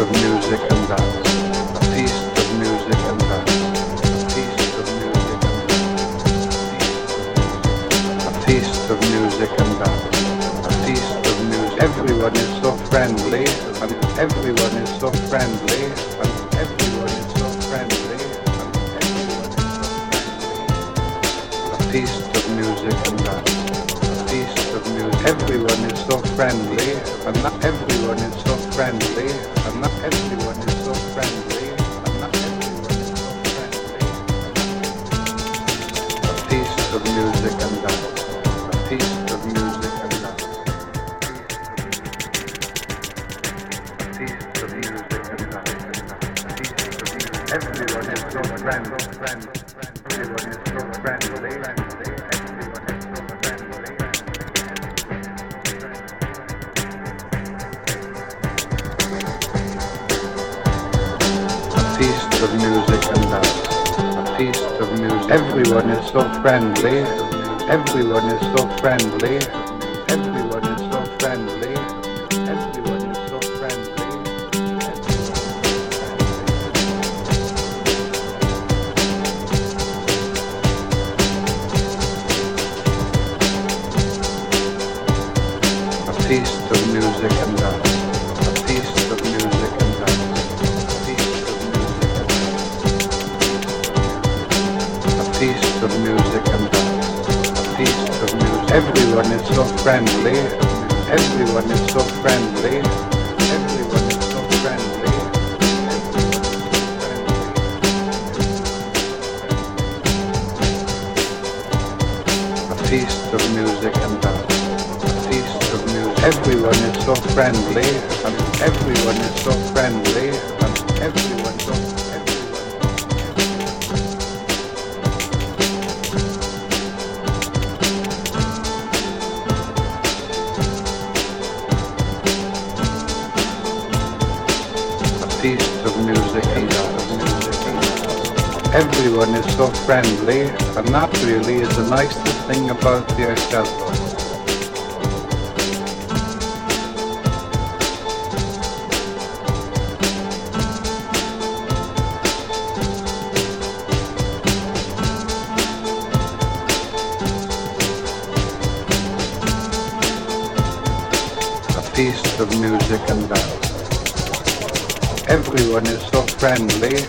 of music and dance. A feast of music and dance. A feast of music and dance. A feast of music and dance. A feast of music. Everyone is so friendly, and everyone is so friendly, and everyone is so friendly, and everyone is so friendly. A feast of music and dance. A feast of music. Everyone is so friendly, and everyone is so friendly. A feast of music and dance. A feast of music and dance. A feast of music. And dance. Everyone is so friendly, friendly. Everyone is so friendly, Feast of music and dance. A feast of music. Everyone is so friendly. Everyone is so friendly. Everyone is so friendly. Everyone is so friendly. A feast of music and dance. Everyone is so friendly. Everyone is so friendly. Everyone is so friendly. A feast of music and dance. Feast of music. Everyone is so friendly, and everyone is so friendly, and everyone so. Everyone. Feast of music and dance. Everyone is so friendly, and that really is the nicest thing about yourself. A feast of music and dance. Everyone is so friendly,